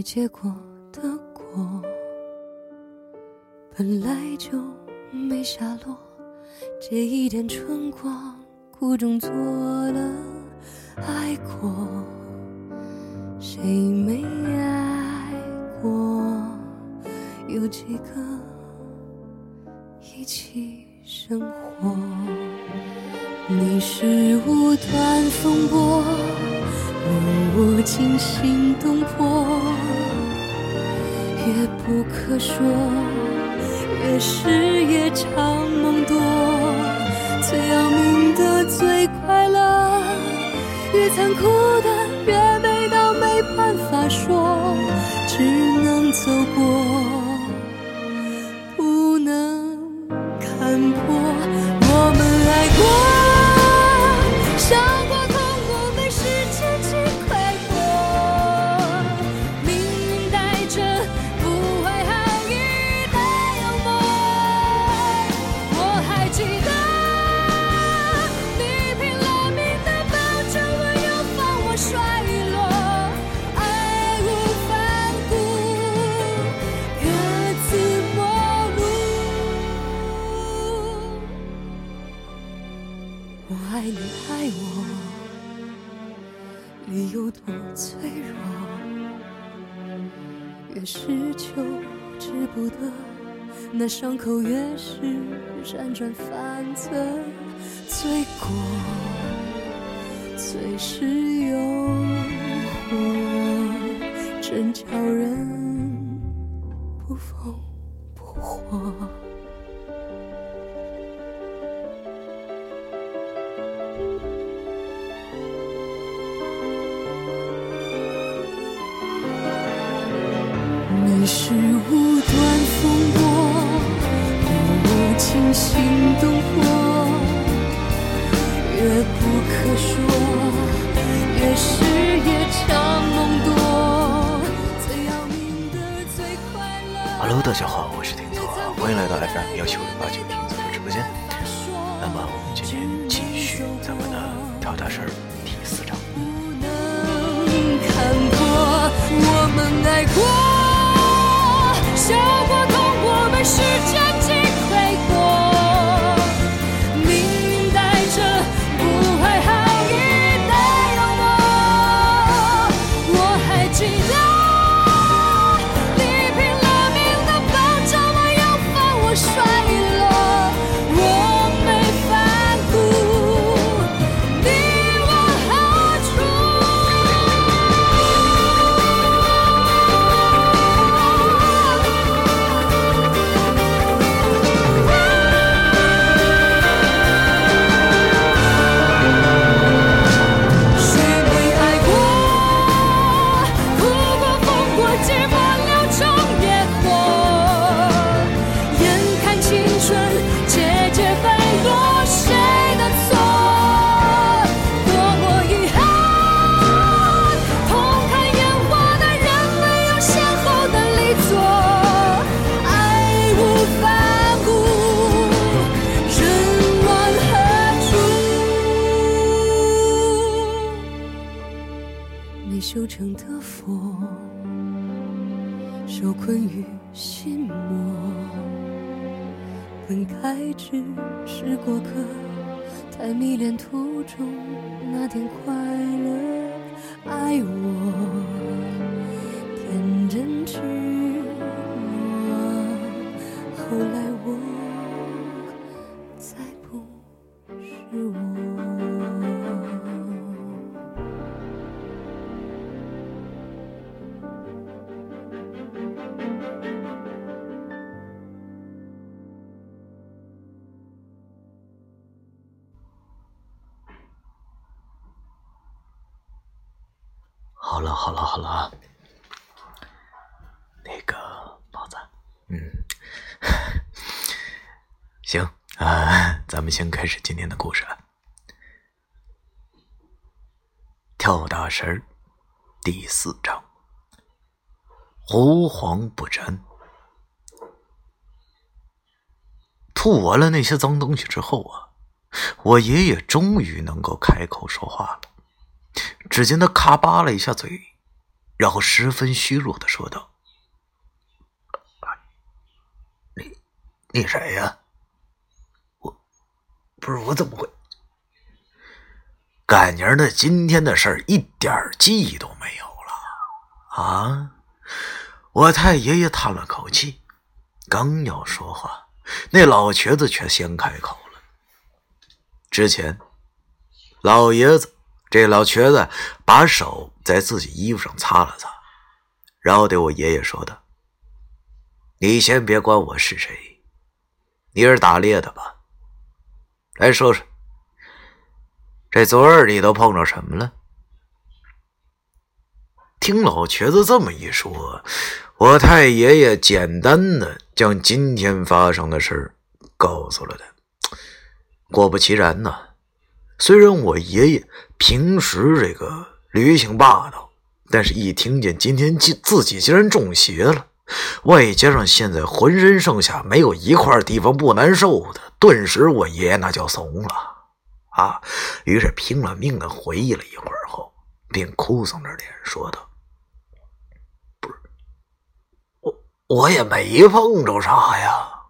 没结果的果，本来就没下落。借一点春光，苦中作乐，爱过，谁没爱过？有几个一起生活？你是无端风波，令我惊心动魄，越不可说，越是夜长梦多。最要命的最快乐，越残酷的越美到没办法说，只能走过，我，你有多脆弱，越是求之不得，那伤口越是辗转反侧，罪过最是诱惑，真叫人。修成的佛，受困于心魔。本该只是过客，太迷恋途中那点快乐。爱我，天真痴啊，咱们先开始今天的故事了。跳大神第四章，狐黄不沾。吐完了那些脏东西之后啊，我爷爷终于能够开口说话了。只见他咔吧了一下嘴，然后十分虚弱的说道：“你，你谁呀？不是我怎么会？感情的今天的事儿一点记忆都没有了啊！”我太爷爷叹了口气，刚要说话，那老瘸子却先开口了。之前，老爷子这老瘸子把手在自己衣服上擦了擦，然后对我爷爷说道：“你先别管我是谁，你是打猎的吧？来说说，这昨儿你都碰着什么了？”听老瘸子这么一说，我太爷爷简单的将今天发生的事儿告诉了他。果不其然呢，虽然我爷爷平时这个驴性霸道，但是一听见今天自自己竟然中邪了，外加上现在浑身上下没有一块地方不难受的，顿时我爷爷那叫怂了啊！于是拼了命的回忆了一会儿后，便哭丧着脸说道。不是，我我也没碰着啥呀，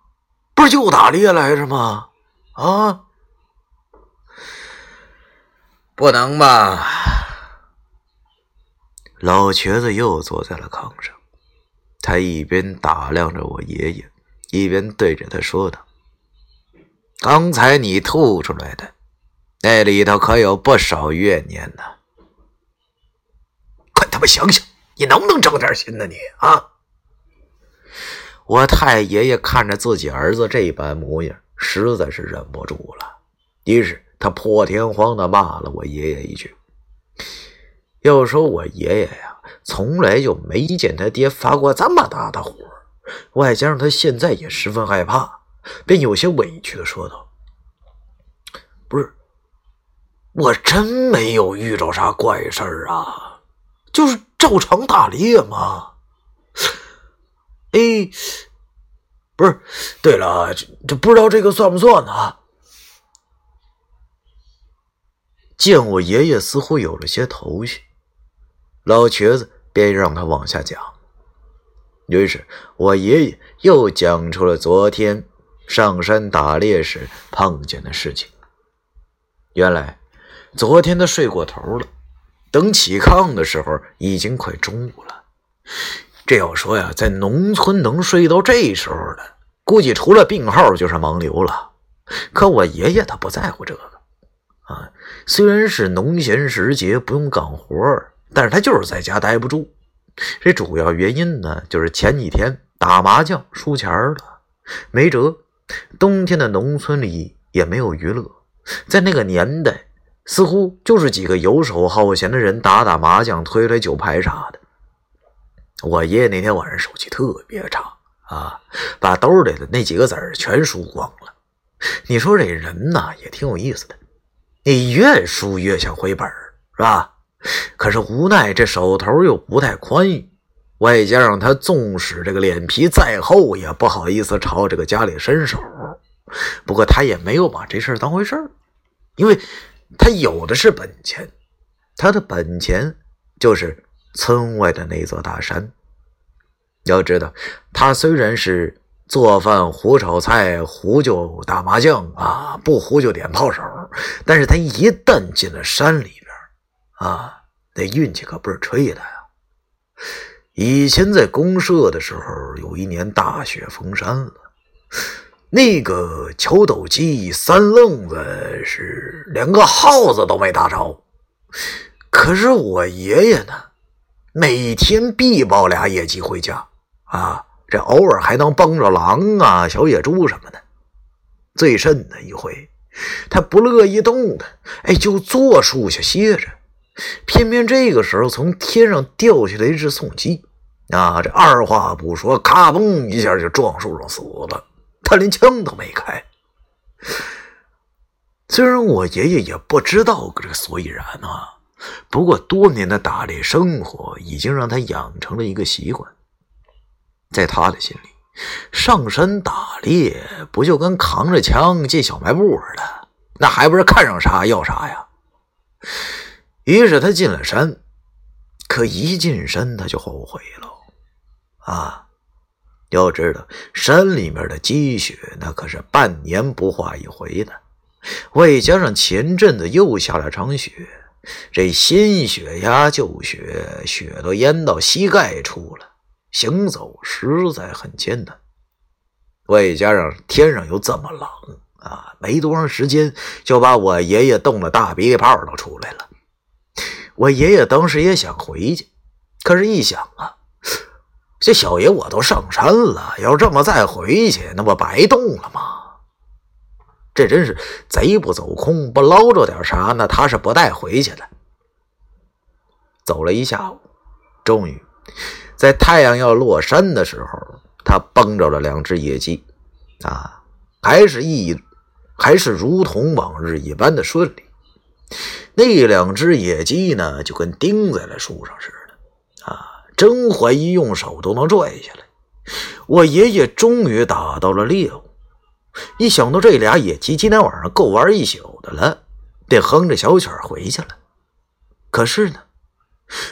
不是就打猎来着吗？啊，不能吧？老瘸子又坐在了炕上，他一边打量着我爷爷，一边对着他说道：“刚才你吐出来的那里头可有不少怨念呢，快他妈想想，你能不能长点心呢？你啊！”我太爷爷看着自己儿子这般模样，实在是忍不住了，于是他破天荒的骂了我爷爷一句。要说我爷爷呀，从来就没见他爹发过这么大的火，外加上他现在也十分害怕，便有些委屈的说道：“不是，我真没有遇着啥怪事儿啊，就是照常打猎嘛。”哎，不是，对了，这这不知道这个算不算呢？见我爷爷似乎有了些头绪，老瘸子便让他往下讲。于是，我爷爷又讲出了昨天上山打猎时碰见的事情。原来，昨天他睡过头了，等起炕的时候已经快中午了。这要说呀，在农村能睡到这时候的，估计除了病号就是盲流了。可我爷爷他不在乎这个啊，虽然是农闲时节不用干活，但是他就是在家待不住。这主要原因呢，就是前几天打麻将输钱了，没辙。冬天的农村里也没有娱乐，在那个年代，似乎就是几个游手好闲的人打打麻将、推推酒牌啥的。我爷爷那天晚上手气特别差啊，把兜里的那几个子儿全输光了。你说这人呐也挺有意思的，你越输越想回本儿是吧？可是无奈这手头又不太宽裕，外加上他纵使这个脸皮再厚，也不好意思朝这个家里伸手。不过他也没有把这事当回事儿，因为他有的是本钱，他的本钱就是。村外的那座大山，要知道，他虽然是做饭、胡炒菜、胡就打麻将啊，不胡就点炮手，但是他一旦进了山里啊，那运气可不是吹的呀。以前在公社的时候，有一年大雪封山了，那个裘斗鸡三愣子是连个耗子都没打着，可是我爷爷呢？每天必抱俩野鸡回家啊，这偶尔还能帮着狼啊、小野猪什么的。最甚的一回，他不乐意动弹，哎，就坐树下歇着。偏偏这个时候，从天上掉下来一只宋鸡啊，这二话不说，咔嘣一下就撞树上死了。他连枪都没开。虽然我爷爷也不知道这个所以然啊。不过，多年的打猎生活已经让他养成了一个习惯，在他的心里，上山打猎不就跟扛着枪进小卖部似的？那还不是看上啥要啥呀？于是他进了山，可一进山他就后悔了啊！要知道，山里面的积雪那可是半年不化一回的，外加上前阵子又下了场雪，这新雪压旧雪，雪都淹到膝盖处了，行走实在很艰难。外加上天上又这么冷啊，没多长时间就把我爷爷冻得大鼻涕泡都出来了。我爷爷当时也想回去，可是一想啊。这小爷我都上山了，要这么再回去，那不白冻了吗？这真是贼不走空，不捞着点啥，那他是不带回去的。走了一下午，终于在太阳要落山的时候，他蹦着了两只野鸡，啊，还是一还是如同往日一般的顺利。那两只野鸡呢，就跟钉在了树上似的，啊。真怀疑用手都能拽下来。我爷爷终于打到了猎物，一想到这俩野鸡今天晚上够玩一宿的了，便哼着小曲回去了。可是呢，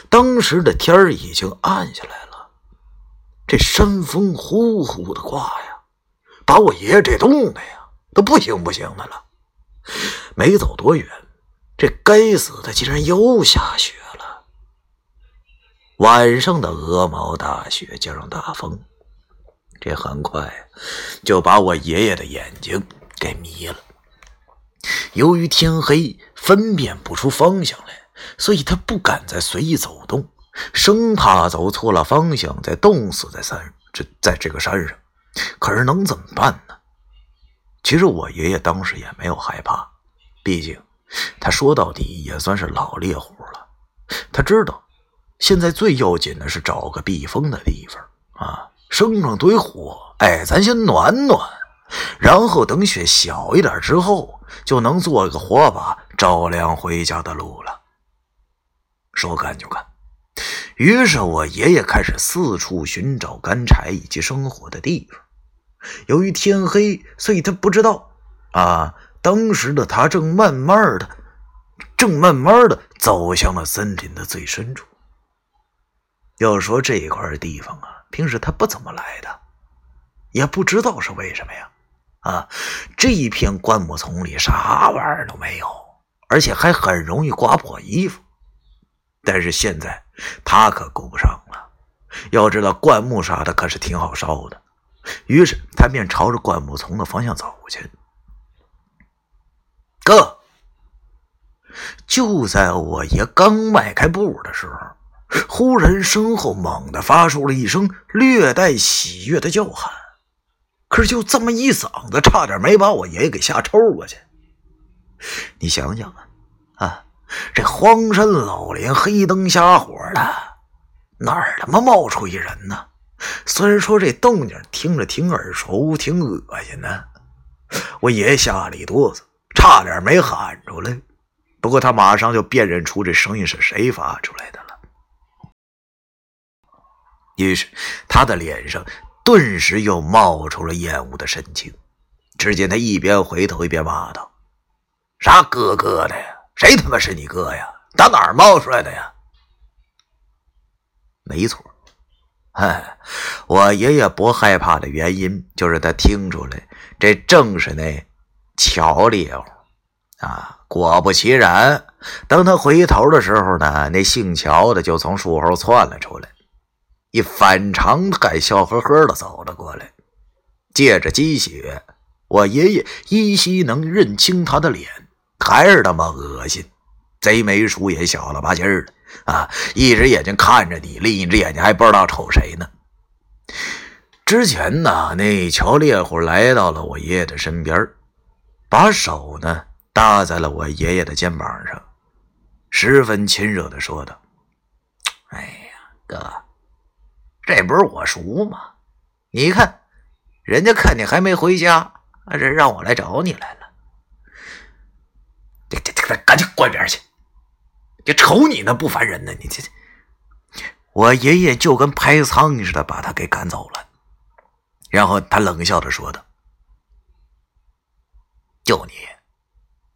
当时的天已经暗下来了，这山风呼呼的刮呀，把我爷爷这冻的呀都不行不行的了。没走多远，这该死的竟然又下雪了。晚上的鹅毛大雪加上大风，这很快就把我爷爷的眼睛给迷了。由于天黑，分辨不出方向来，所以他不敢再随意走动，生怕走错了方向，再冻死在山这在这个山上。可是能怎么办呢？其实我爷爷当时也没有害怕，毕竟他说到底也算是老猎户了，他知道。现在最要紧的是找个避风的地方啊，生上堆火，哎，咱先暖暖，然后等雪小一点之后，就能做个火把照亮回家的路了。说干就干，于是我爷爷开始四处寻找干柴以及生火的地方。由于天黑，所以他不知道啊，当时的他正慢慢的，正慢慢的走向了森林的最深处。要说这块地方啊，平时他不怎么来的，也不知道是为什么呀。啊，这一片灌木丛里啥玩意儿都没有，而且还很容易刮破衣服。但是现在他可顾不上了，要知道灌木啥的可是挺好烧的。于是他便朝着灌木丛的方向走去。哥，就在我爷刚迈开步的时候。忽然，身后猛地发出了一声略带喜悦的叫喊，可是就这么一嗓子，差点没把我爷爷给吓抽过去。你想想啊，啊，这荒山老林，黑灯瞎火的，哪儿他妈冒出一人呢？虽然说这动静听着挺耳熟，挺恶心的，我爷爷吓了一哆嗦，差点没喊出来。不过他马上就辨认出这声音是谁发出来的了。于是，他的脸上顿时又冒出了厌恶的神情。只见他一边回头一边骂道：“啥哥哥的呀？谁他妈是你哥呀？打哪儿冒出来的呀？”没错，哎，我爷爷不害怕的原因就是他听出来，这正是那乔猎户啊。果不其然，当他回头的时候呢，那姓乔的就从树后窜了出来。一反常态，笑呵呵的走了过来。借着积雪，我爷爷依稀能认清他的脸，还是他妈恶心，贼眉鼠眼，小了吧唧的啊！一只眼睛看着你，另一只眼睛还不知道瞅谁呢。之前呢，那乔猎户来到了我爷爷的身边，把手呢搭在了我爷爷的肩膀上，十分亲热的说道：“哎呀，哥。”这不是我叔吗？你看，人家看你还没回家，这让我来找你来了。这这这，赶紧滚边去！就瞅你那不烦人呢，你这这，我爷爷就跟拍苍蝇似的把他给赶走了。然后他冷笑着说道：“就你，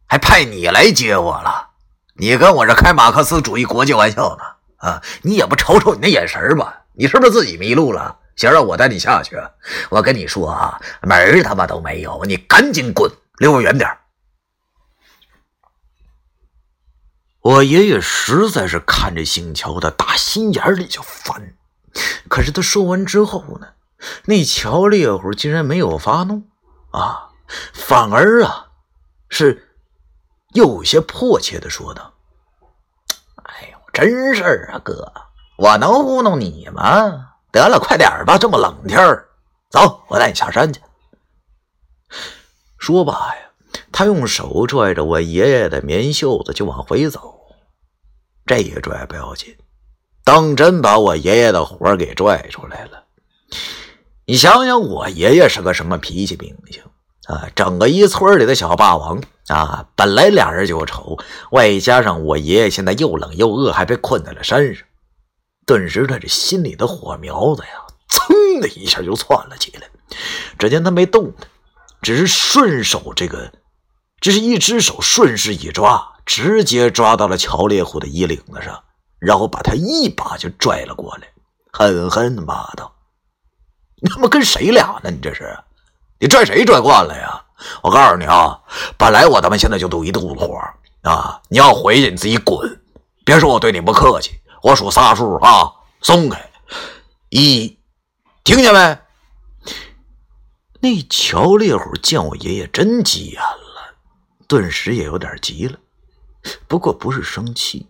还派你来接我了？你跟我这开马克思主义国际玩笑呢？啊！你也不瞅瞅你那眼神吧？你是不是自己迷路了？想让我带你下去？我跟你说啊，门他妈都没有！你赶紧滚，离我远点我爷爷实在是看着姓乔的打心眼里就烦，可是他说完之后呢，那乔烈虎竟然没有发怒啊，反而啊是又有些迫切的说道。哎呦真事儿啊，哥，我能糊弄你吗？得了，快点吧，这么冷天儿，走，我带你下山去。说罢呀，他用手拽着我爷爷的棉袖子就往回走。这一拽不要紧，当真把我爷爷的火给拽出来了。你想想，我爷爷是个什么脾气秉性啊？整个一村里的小霸王。啊，本来俩人就丑，外加上我爷爷现在又冷又饿，还被困在了山上，顿时他这心里的火苗子呀，噌的一下就窜了起来。只见他没动弹，只是顺手这个，只是一只手顺势一抓，直接抓到了乔烈虎的衣领子上，然后把他一把就拽了过来，狠狠的骂道：“你他妈跟谁俩呢？你这是，你拽谁拽惯了呀？”我告诉你啊，本来我他妈现在就肚一肚子火啊！你要回去你自己滚，别说我对你不客气。我数仨数啊，松开，一，听见没？那乔烈虎见我爷爷真急眼了，顿时也有点急了，不过不是生气，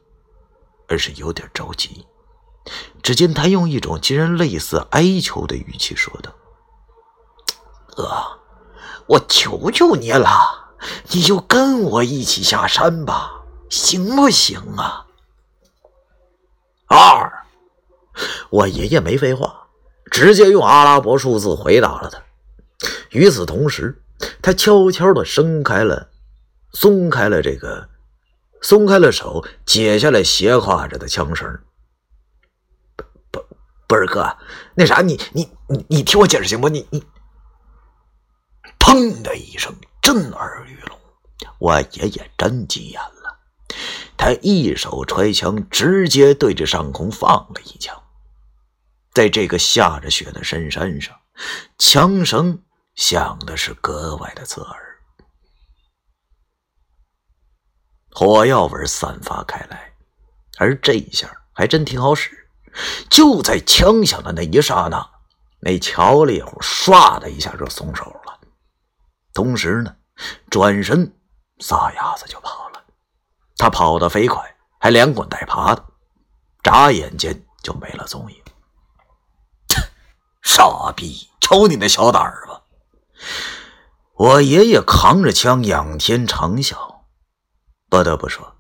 而是有点着急。只见他用一种竟然类似哀求的语气说道：“哥。”我求求你了，你就跟我一起下山吧，行不行啊？二，我爷爷没废话，直接用阿拉伯数字回答了他。与此同时，他悄悄的伸开了、松开了这个、松开了手，解下来斜挎着的枪绳。不，不是哥，那啥，你你你你听我解释行不？你你。砰的一声，震耳欲聋。我爷爷真急眼了，他一手揣枪，直接对着上空放了一枪。在这个下着雪的深山上，枪声响的是格外的刺耳，火药味散发开来。而这一下还真挺好使。就在枪响的那一刹那，那乔烈虎唰的一下就松手了。同时呢，转身撒丫子就跑了。他跑得飞快，还连滚带爬的，眨眼间就没了踪影。傻逼，瞅你那小胆儿吧！我爷爷扛着枪仰天长啸。不得不说，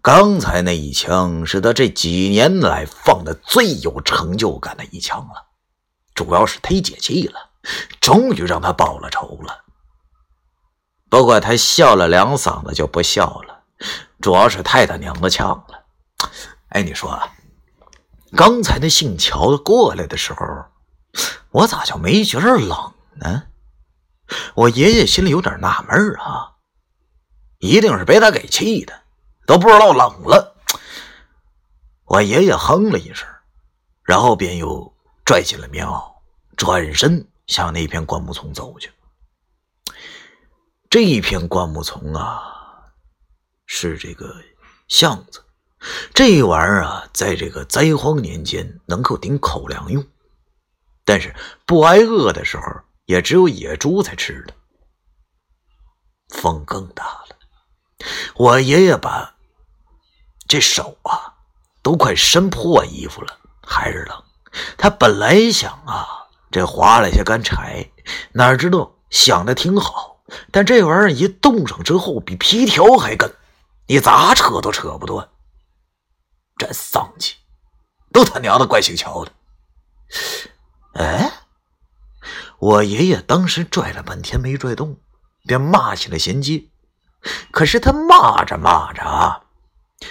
刚才那一枪是他这几年来放的最有成就感的一枪了。主要是忒解气了，终于让他报了仇了。不过他笑了两嗓子就不笑了，主要是太他娘的呛了。哎，你说，刚才那姓乔的过来的时候，我咋就没觉着冷呢？我爷爷心里有点纳闷啊，一定是被他给气的，都不知道冷了。我爷爷哼了一声，然后便又拽起了棉袄，转身向那片灌木丛走去。这一片灌木丛啊，是这个巷子。这玩意儿啊，在这个灾荒年间能够顶口粮用，但是不挨饿的时候，也只有野猪才吃的。风更大了，我爷爷把这手啊都快伸破衣服了，还是冷。他本来想啊，这划了些干柴，哪知道想的挺好。但这玩意儿一冻上之后，比皮条还干，你咋扯都扯不断。真丧气，都他娘的怪姓乔的。哎，我爷爷当时拽了半天没拽动，便骂起了贤妻。可是他骂着骂着啊，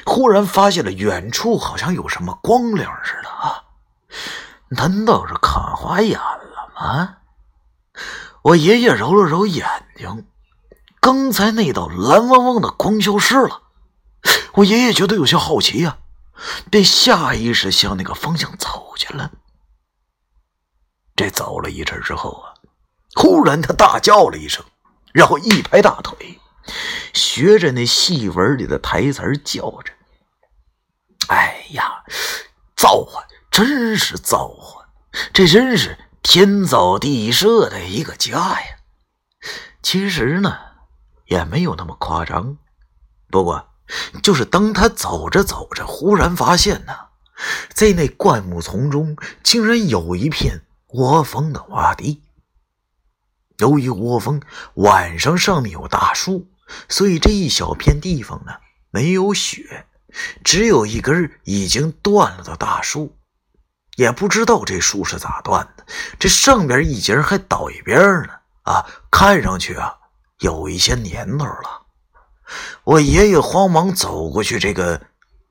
忽然发现了远处好像有什么光亮似的啊，难道是看花眼了吗？我爷爷揉了揉眼睛，刚才那道蓝汪汪的光消失了。我爷爷觉得有些好奇呀，便下意识向那个方向走去了。这走了一阵之后啊，忽然他大叫了一声，然后一拍大腿，学着那戏文里的台词叫着：“哎呀，造化，真是造化！这真是天造地设的一个家呀！”其实呢，也没有那么夸张。不过，就是当他走着走着，忽然发现呢，在那灌木丛中竟然有一片。窝蜂的洼地，由于窝蜂晚上上面有大树，所以这一小片地方呢没有雪，只有一根已经断了的大树。也不知道这树是咋断的，这上边一截还倒一边呢。啊，看上去啊有一些年头了。我爷爷慌忙走过去，这个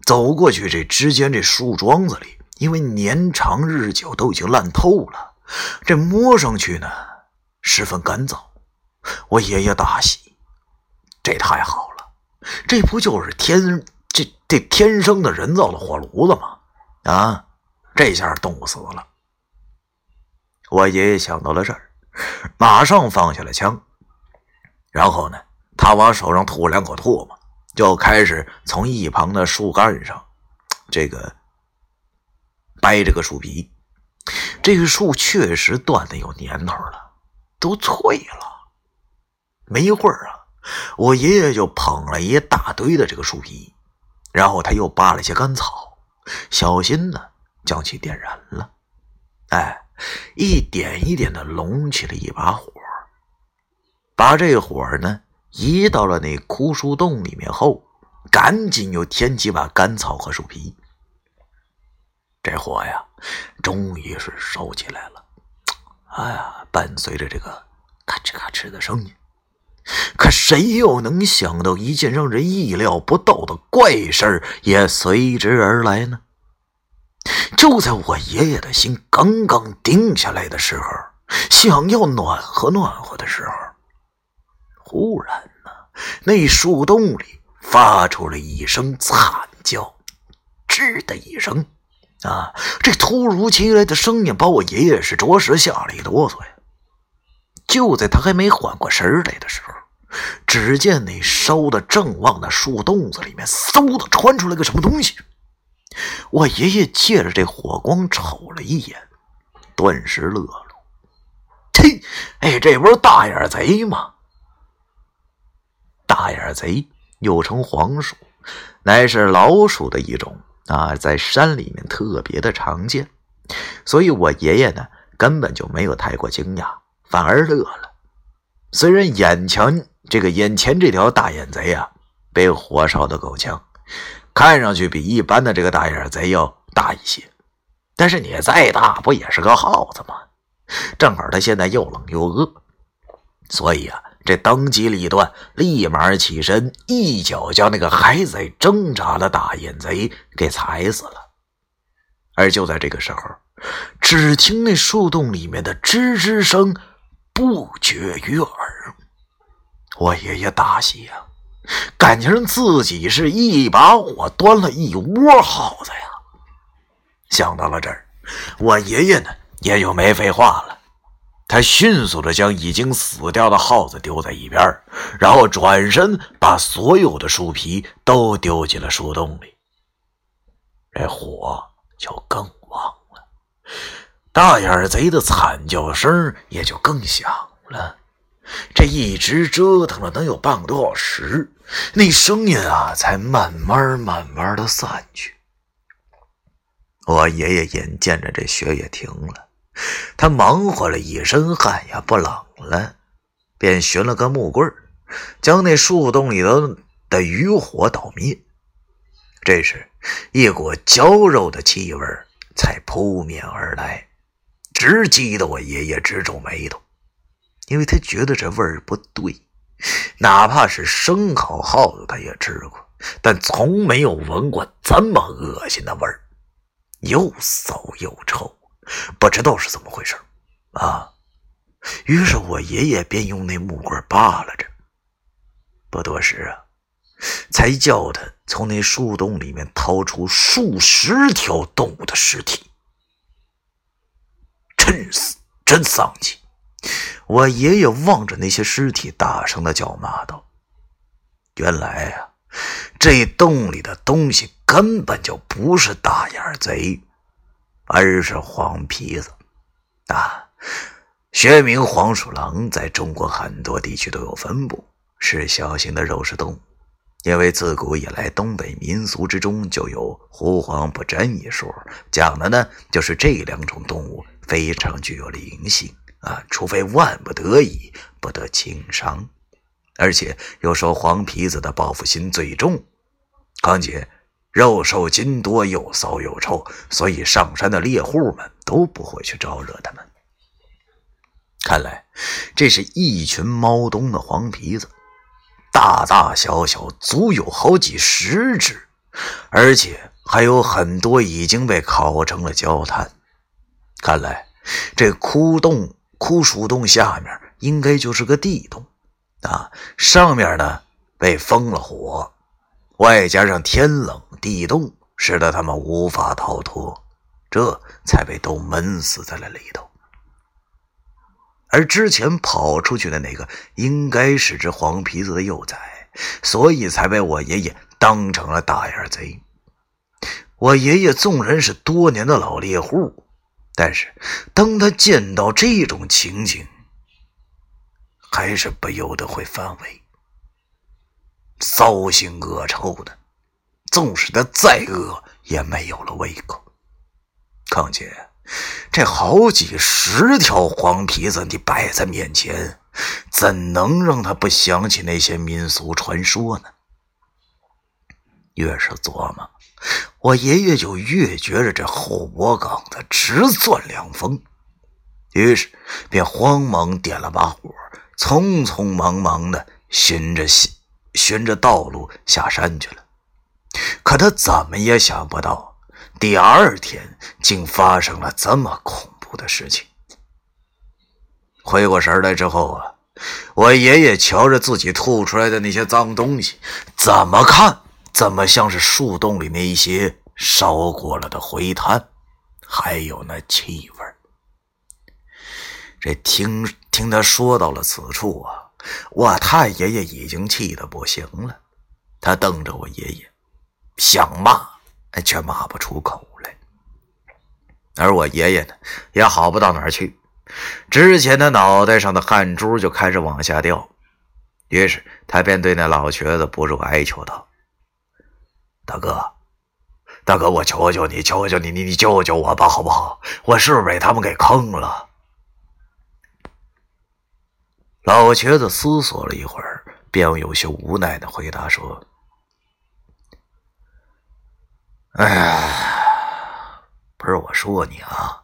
走过去这之间这树桩子里，因为年长日久都已经烂透了。这摸上去呢，十分干燥。我爷爷大喜，这太好了，这不就是天这这天生的人造的火炉子吗？啊，这下冻死了。我爷爷想到了这儿，马上放下了枪，然后呢，他往手上吐两口唾沫，就开始从一旁的树干上这个掰这个树皮。这个树确实断的有年头了，都脆了。没一会儿啊，我爷爷就捧了一大堆的这个树皮，然后他又扒了些干草，小心的将其点燃了。哎，一点一点的隆起了一把火，把这火呢移到了那枯树洞里面后，赶紧又添几把干草和树皮。这火呀，终于是烧起来了。哎呀，伴随着这个咔哧咔哧的声音，可谁又能想到一件让人意料不到的怪事也随之而来呢？就在我爷爷的心刚刚定下来的时候，想要暖和暖和的时候，忽然呢，那树洞里发出了一声惨叫，吱的一声。啊！这突如其来的声音把我爷爷是着实吓了一哆嗦呀。就在他还没缓过神来的时候，只见那烧的正旺的树洞子里面，嗖的窜出来个什么东西。我爷爷借着这火光瞅了一眼，顿时乐了。嘿，哎，这不是大眼贼吗？大眼贼又称黄鼠，乃是老鼠的一种。啊，在山里面特别的常见，所以我爷爷呢根本就没有太过惊讶，反而乐了。虽然眼前这个眼前这条大眼贼啊被火烧的够呛，看上去比一般的这个大眼贼要大一些，但是你再大不也是个耗子吗？正好他现在又冷又饿，所以啊。这当机立断，立马起身，一脚将那个还在挣扎的大眼贼给踩死了。而就在这个时候，只听那树洞里面的吱吱声不绝于耳。我爷爷大喜呀，感情自己是一把火端了一窝耗子呀。想到了这儿，我爷爷呢也就没废话了。他迅速的将已经死掉的耗子丢在一边，然后转身把所有的树皮都丢进了树洞里。这火就更旺了，大眼贼的惨叫声也就更响了。这一直折腾了能有半个多小时，那声音啊才慢慢慢慢的散去。我爷爷眼见着这雪也停了。他忙活了一身汗呀，不冷了，便寻了个木棍将那树洞里头的余火捣灭。这时，一股焦肉的气味才扑面而来，直激得我爷爷直皱眉头，因为他觉得这味儿不对。哪怕是生烤耗子，他也吃过，但从没有闻过这么恶心的味儿，又骚又臭。不知道是怎么回事啊！于是我爷爷便用那木棍扒拉着。不多时啊，才叫他从那树洞里面掏出数十条动物的尸体。真死，真丧气！我爷爷望着那些尸体，大声的叫骂道：“原来啊，这洞里的东西根本就不是大眼贼，而是黄皮子啊！学名黄鼠狼，在中国很多地区都有分布，是小型的肉食动物。因为自古以来，东北民俗之中就有‘狐黄不沾’一说，讲的呢就是这两种动物非常具有灵性啊，除非万不得已，不得轻伤。而且又说黄皮子的报复心最重，况且肉瘦筋多，又骚又臭，所以上山的猎户们都不会去招惹他们。看来这是一群猫冬的黄皮子。大大小小足有好几十只，而且还有很多已经被烤成了焦炭。看来这枯洞、枯树洞下面应该就是个地洞啊！上面呢被封了火，外加上天冷地冻，使得他们无法逃脱，这才被都闷死在了里头。而之前跑出去的那个，应该是只黄皮子的幼崽，所以才被我爷爷当成了大眼贼。我爷爷纵然是多年的老猎户，但是当他见到这种情景，还是不由得会反胃，骚腥恶臭的，纵使他再饿，也没有了胃口。况且。这好几十条黄皮子，你摆在面前，怎能让他不想起那些民俗传说呢？越是琢磨，我爷爷就越觉着这后脖梗子直钻凉风，于是便慌忙点了把火，匆匆忙忙的循着循着道路下山去了。可他怎么也想不到。第二天，竟发生了这么恐怖的事情。回过神来之后啊，我爷爷瞧着自己吐出来的那些脏东西，怎么看怎么像是树洞里那一些烧过了的灰炭，还有那气味这听听他说到了此处啊，我太爷爷已经气得不行了，他瞪着我爷爷，想骂。却骂不出口来，而我爷爷呢，也好不到哪儿去。之前的脑袋上的汗珠就开始往下掉，于是他便对那老瘸子不住哀求道：“大哥，大哥，我求求你，求求你，你你救救我吧，好不好？我是不是被他们给坑了？”老瘸子思索了一会儿，便有些无奈的回答说。哎呀，不是我说你啊，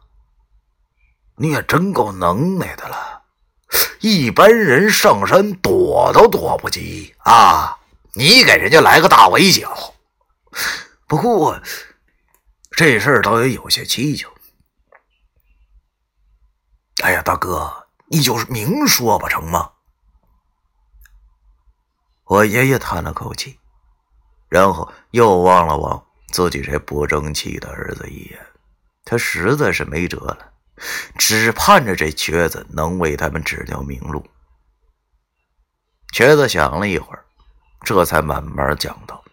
你也真够能耐的了，一般人上山躲都躲不及啊，你给人家来个大围剿。不过这事儿倒也有些蹊跷。哎呀，大哥，你就是明说不成吗？我爷爷叹了口气，然后又望了望。自己这不争气的儿子一眼，他实在是没辙了，只盼着这瘸子能为他们指条明路。瘸子想了一会儿，这才慢慢讲道：“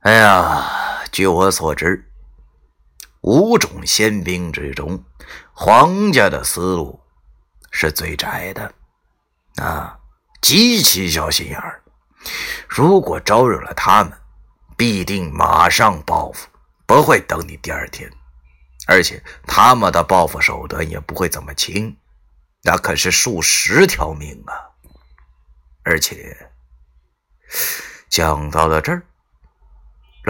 哎呀，据我所知，五种仙兵之中，皇家的思路是最窄的，啊，极其小心眼儿。”如果招惹了他们，必定马上报复，不会等你第二天。而且他们的报复手段也不会这么轻，那可是数十条命啊！而且讲到了这儿，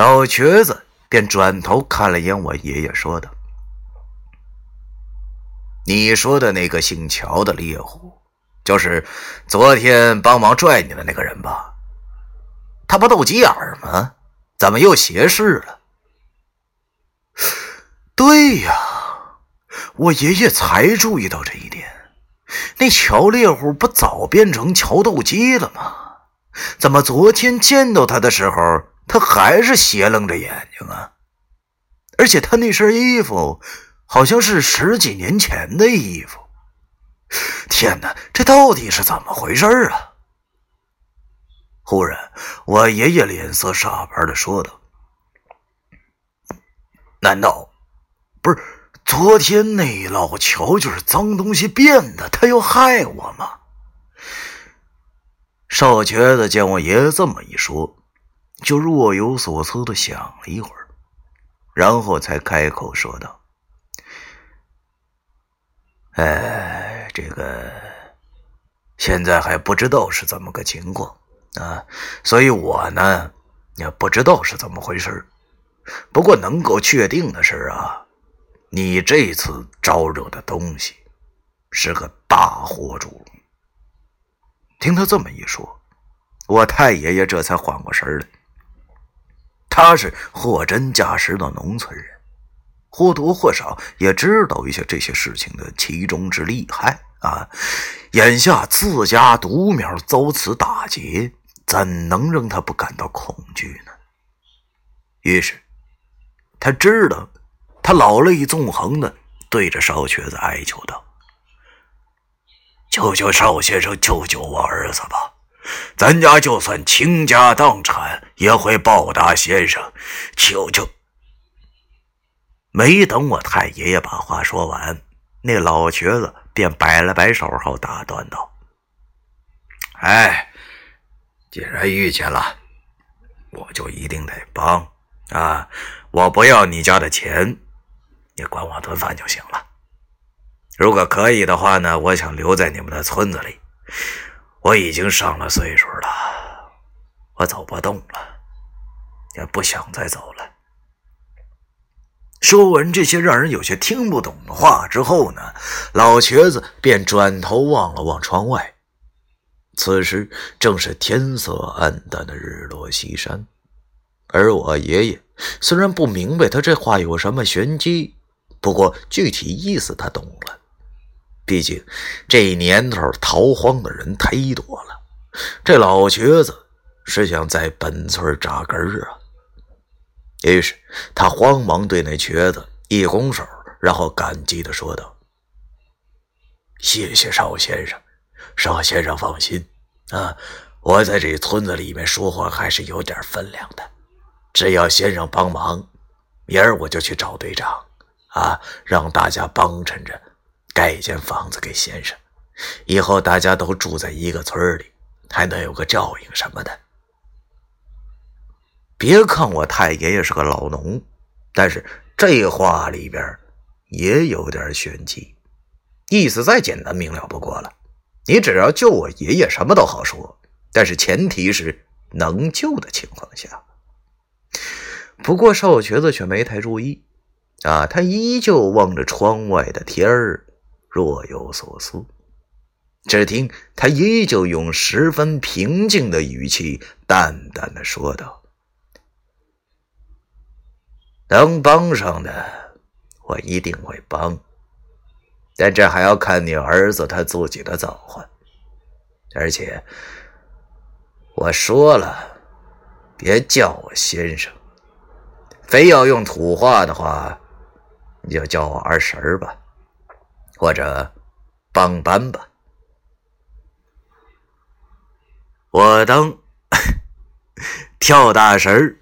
老瘸子便转头看了眼我爷爷，说道：“你说的那个姓乔的猎户，就是昨天帮忙拽你的那个人吧？”他不斗鸡眼儿吗？怎么又斜视了？对呀，我爷爷才注意到这一点。那乔猎户不早变成乔斗鸡了吗？怎么昨天见到他的时候，他还是斜楞着眼睛啊？而且他那身衣服好像是十几年前的衣服。天哪，这到底是怎么回事啊？忽然，我爷爷脸色煞白的说道：“难道不是昨天那老乔就是脏东西变的？他要害我吗？”少瘸子见我爷爷这么一说，就若有所思的想了一会儿，然后才开口说道：“哎，这个现在还不知道是怎么个情况啊，所以我呢也不知道是怎么回事。不过能够确定的是啊，你这次招惹的东西是个大货主。”听他这么一说，我太爷爷这才缓过神来。他是货真价实的农村人，或多或少也知道一些这些事情的其中之厉害啊。眼下自家独苗遭此打劫，怎能让他不感到恐惧呢？于是，他知道，他老泪纵横的对着少瘸子哀求道。求求邵先生救救我儿子吧！咱家就算倾家荡产也会报答先生。求求！没等我太爷爷把话说完，那老瘸子便摆了摆手后打断道：“哎，既然遇见了，我就一定得帮啊！我不要你家的钱，你管我顿饭就行了。”如果可以的话呢，我想留在你们的村子里。我已经上了岁数了，我走不动了，也不想再走了。说完这些让人有些听不懂的话之后呢，老瘸子便转头望了望窗外。此时正是天色暗淡的日落西山，而我爷爷虽然不明白他这话有什么玄机，不过具体意思他懂了。毕竟，这年头逃荒的人忒多了。这老瘸子是想在本村扎根啊。于是他慌忙对那瘸子一拱手，然后感激的说道：“谢谢邵先生，邵先生放心啊，我在这村子里面说话还是有点分量的。只要先生帮忙，明儿我就去找队长啊，让大家帮衬着。”盖一间房子给先生，以后大家都住在一个村里，还能有个照应什么的。别看我太爷爷是个老农，但是这话里边也有点玄机，意思再简单明了不过了。你只要救我爷爷，什么都好说，但是前提是能救的情况下。不过少瘸子却没太注意，啊，他依旧望着窗外的天儿。若有所思，只听他依旧用十分平静的语气，淡淡的说道：“能帮上的，我一定会帮。但这还要看你儿子他自己的造化。而且我说了，别叫我先生，非要用土话的话，你就叫我二婶儿吧。”或者帮班吧，我当 跳大神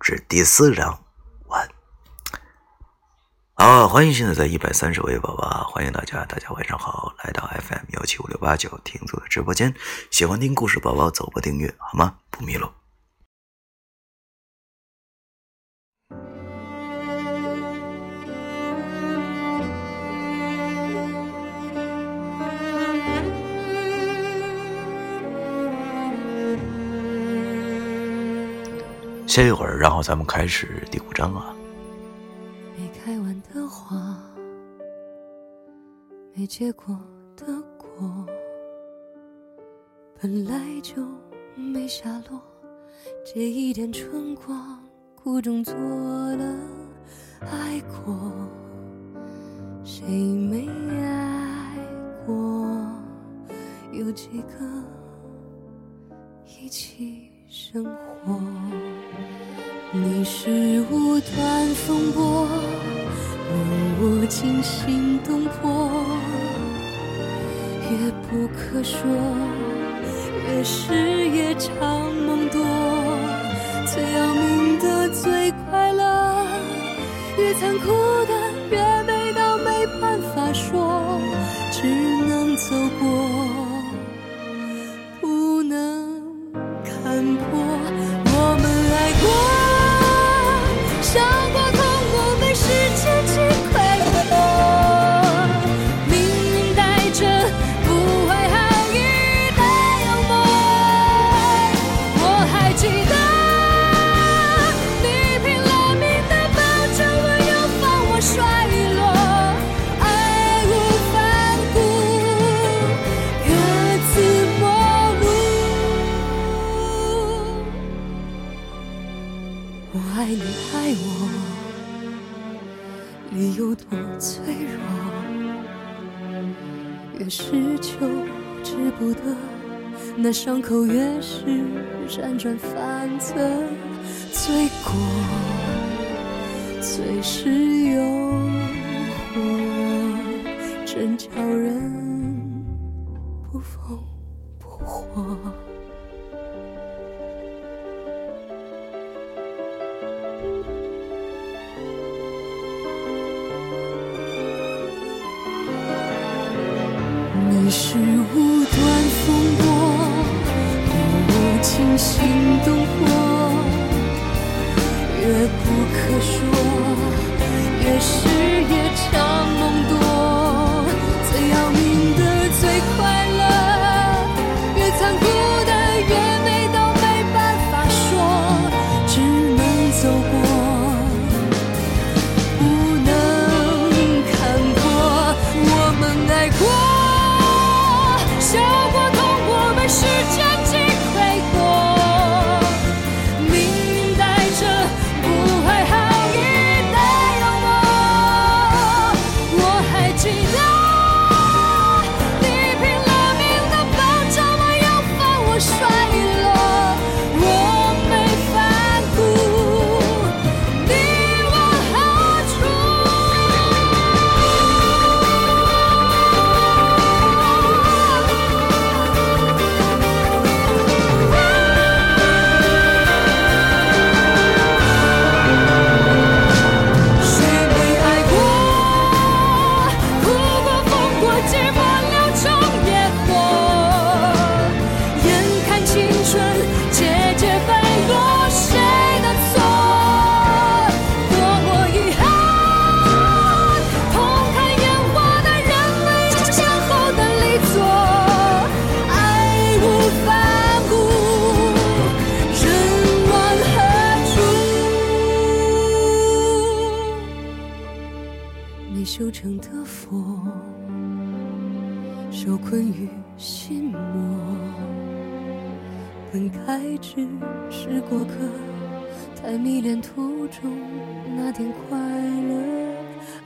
是第四章完。好，欢迎现在在一百三十位宝宝，欢迎大家，大家晚上好，来到 FM 幺七五六八九听组的直播间，喜欢听故事宝宝走吧订阅好吗？不迷路。歇一会儿，然后咱们开始第五章啊。没开完的花，没结果的果，本来就没下落。这一点春光，苦中作乐，爱过，谁没爱过？有几个一？起生活。我你是无端风波，令我惊心动魄。越不可说，越是夜长梦多。最要命的最快乐，越残酷的越美到没办法说，只能走过。那伤口越是辗转反侧，罪过最是诱惑，真叫人不疯不活。心动过，越不可说，越是夜长。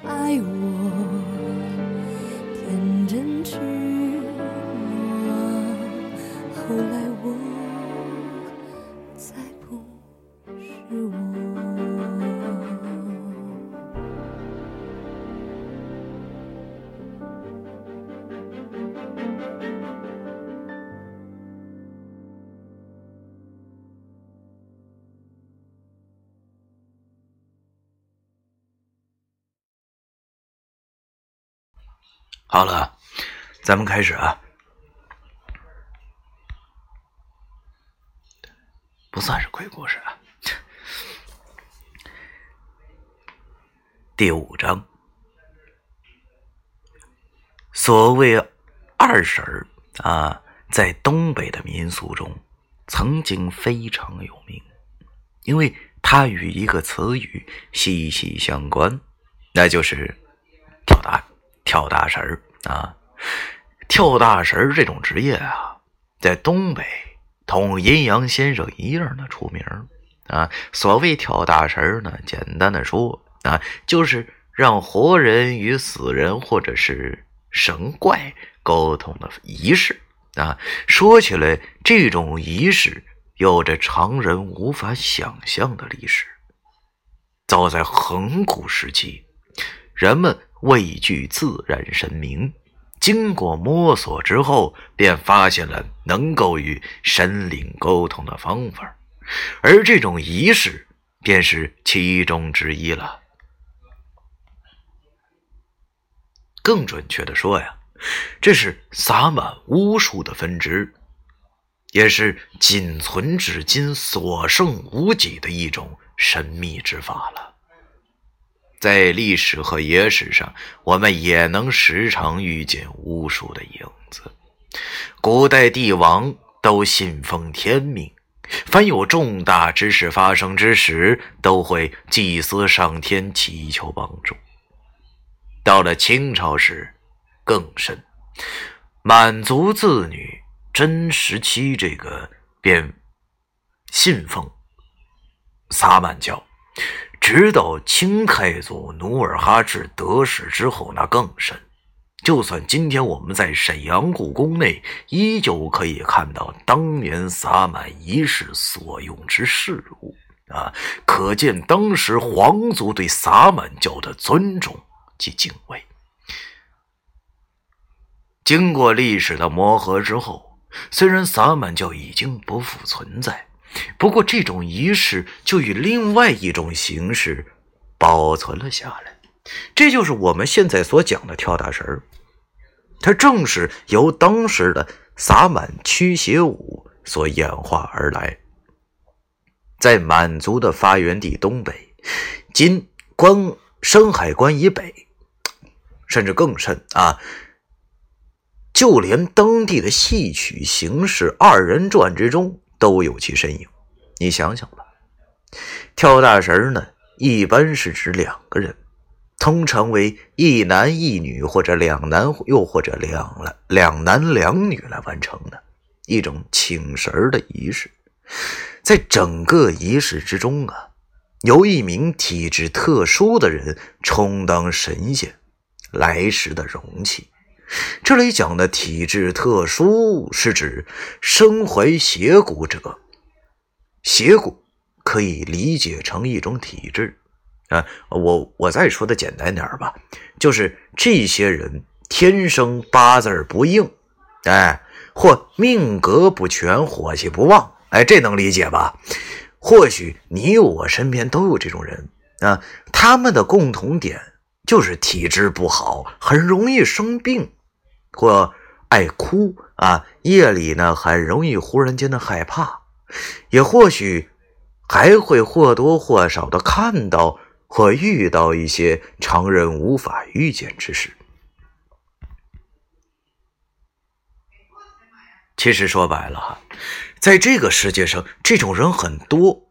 爱我。好了，咱们开始啊。不算是鬼故事啊。第五章，所谓二婶儿啊，在东北的民俗中曾经非常有名，因为它与一个词语息息相关，那就是跳大。跳大神儿啊，跳大神这种职业啊，在东北同阴阳先生一样的出名啊。所谓跳大神呢，简单的说啊，就是让活人与死人或者是神怪沟通的仪式啊。说起来，这种仪式有着常人无法想象的历史。早在恒古时期，人们畏惧自然神明，经过摸索之后，便发现了能够与神灵沟通的方法，而这种仪式便是其中之一了。更准确的说呀，这是撒满巫术的分支，也是仅存至今、所剩无几的一种神秘之法了。在历史和野史上，我们也能时常遇见巫术的影子。古代帝王都信奉天命，凡有重大之事发生之时，都会祭祀上天，祈求帮助。到了清朝时，更甚，满族子女真十七这个便信奉萨满教，直到清太祖努尔哈赤得势之后，那更甚。就算今天我们在沈阳故宫内，依旧可以看到当年萨满仪式所用之事物啊，可见当时皇族对萨满教的尊重。及敬畏。经过历史的磨合之后，虽然萨满教已经不复存在，不过这种仪式就以另外一种形式保存了下来。这就是我们现在所讲的跳大神儿它正是由当时的撒满驱邪舞所演化而来。在满族的发源地东北，今关山海关以北。甚至更甚啊！就连当地的戏曲形式二人转之中都有其身影。你想想吧，跳大神呢，一般是指两个人，通常为一男一女，或者两男又或者两了两男两女来完成的一种请神的仪式。在整个仪式之中啊，由一名体质特殊的人充当神仙。来时的容器，这里讲的体质特殊，是指身怀邪骨者。邪骨可以理解成一种体质啊。我我再说的简单点吧，就是这些人天生八字不硬，哎，或命格不全，火气不旺，哎，这能理解吧？或许你我身边都有这种人啊，他们的共同点。就是体质不好，很容易生病，或爱哭啊。夜里呢，很容易忽然间的害怕，也或许还会或多或少的看到或遇到一些常人无法遇见之事。其实说白了，在这个世界上，这种人很多，